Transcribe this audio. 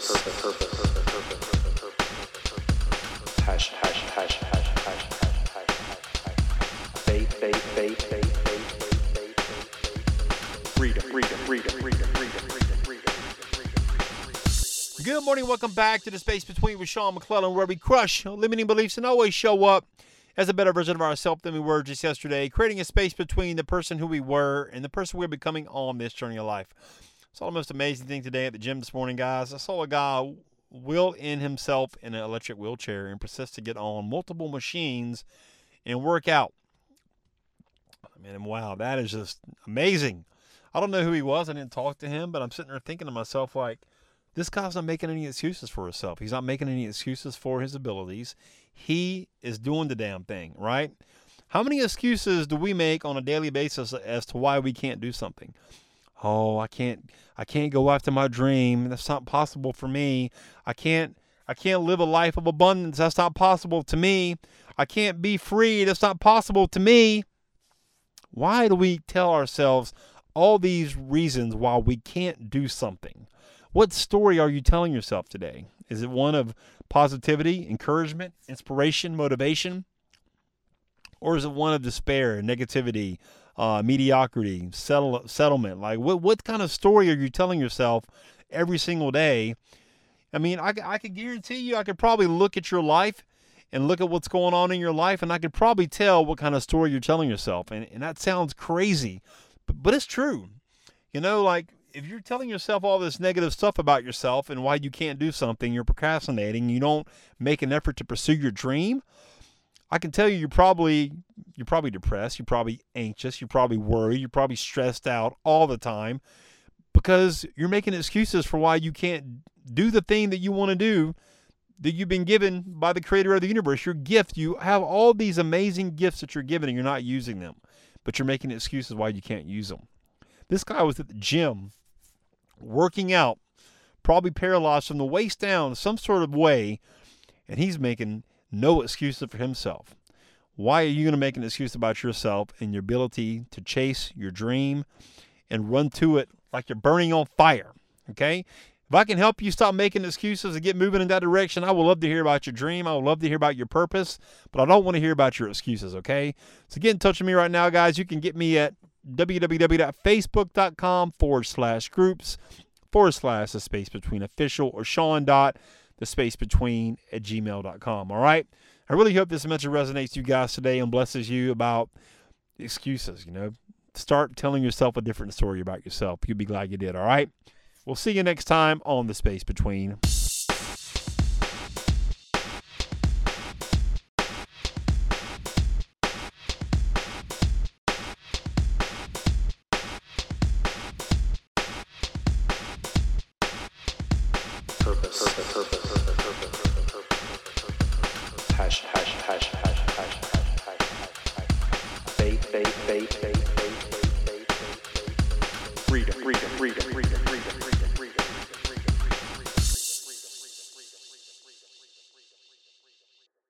purpose. Good morning. Welcome back to the Space Between with Sean McClellan, where we crush limiting beliefs and always show up as a better version of ourselves than we were just yesterday, creating a space between the person who we were and the person we're becoming on this journey of life. Saw the most amazing thing today at the gym this morning, guys. I saw a guy will in himself in an electric wheelchair and persist to get on multiple machines and work out. I mean, wow, that is just amazing. I don't know who he was. I didn't talk to him, but I'm sitting there thinking to myself, like, this guy's not making any excuses for himself. He's not making any excuses for his abilities. He is doing the damn thing, right? How many excuses do we make on a daily basis as to why we can't do something? Oh, I can't I can't go after my dream. That's not possible for me. I can't I can't live a life of abundance. That's not possible to me. I can't be free. That's not possible to me. Why do we tell ourselves all these reasons why we can't do something? What story are you telling yourself today? Is it one of positivity, encouragement, inspiration, motivation? Or is it one of despair, negativity, uh, mediocrity, settle, settlement? Like, what, what kind of story are you telling yourself every single day? I mean, I, I could guarantee you, I could probably look at your life and look at what's going on in your life, and I could probably tell what kind of story you're telling yourself. And, and that sounds crazy, but, but it's true. You know, like if you're telling yourself all this negative stuff about yourself and why you can't do something, you're procrastinating, you don't make an effort to pursue your dream, I can tell you you're probably you're probably depressed, you're probably anxious, you're probably worried, you're probably stressed out all the time because you're making excuses for why you can't do the thing that you want to do that you've been given by the creator of the universe. Your gift, you have all these amazing gifts that you're given and you're not using them, but you're making excuses why you can't use them. This guy was at the gym working out, probably paralyzed from the waist down some sort of way, and he's making no excuses for himself. Why are you going to make an excuse about yourself and your ability to chase your dream and run to it like you're burning on fire? Okay? If I can help you stop making excuses and get moving in that direction, I would love to hear about your dream. I would love to hear about your purpose, but I don't want to hear about your excuses, okay? So get in touch with me right now, guys. You can get me at www.facebook.com forward slash groups forward slash the space between official or Sean dot the space between at gmail.com. All right. I really hope this message resonates you guys today and blesses you about excuses. You know, start telling yourself a different story about yourself. You'll be glad you did. All right. We'll see you next time on the space between. Purpose.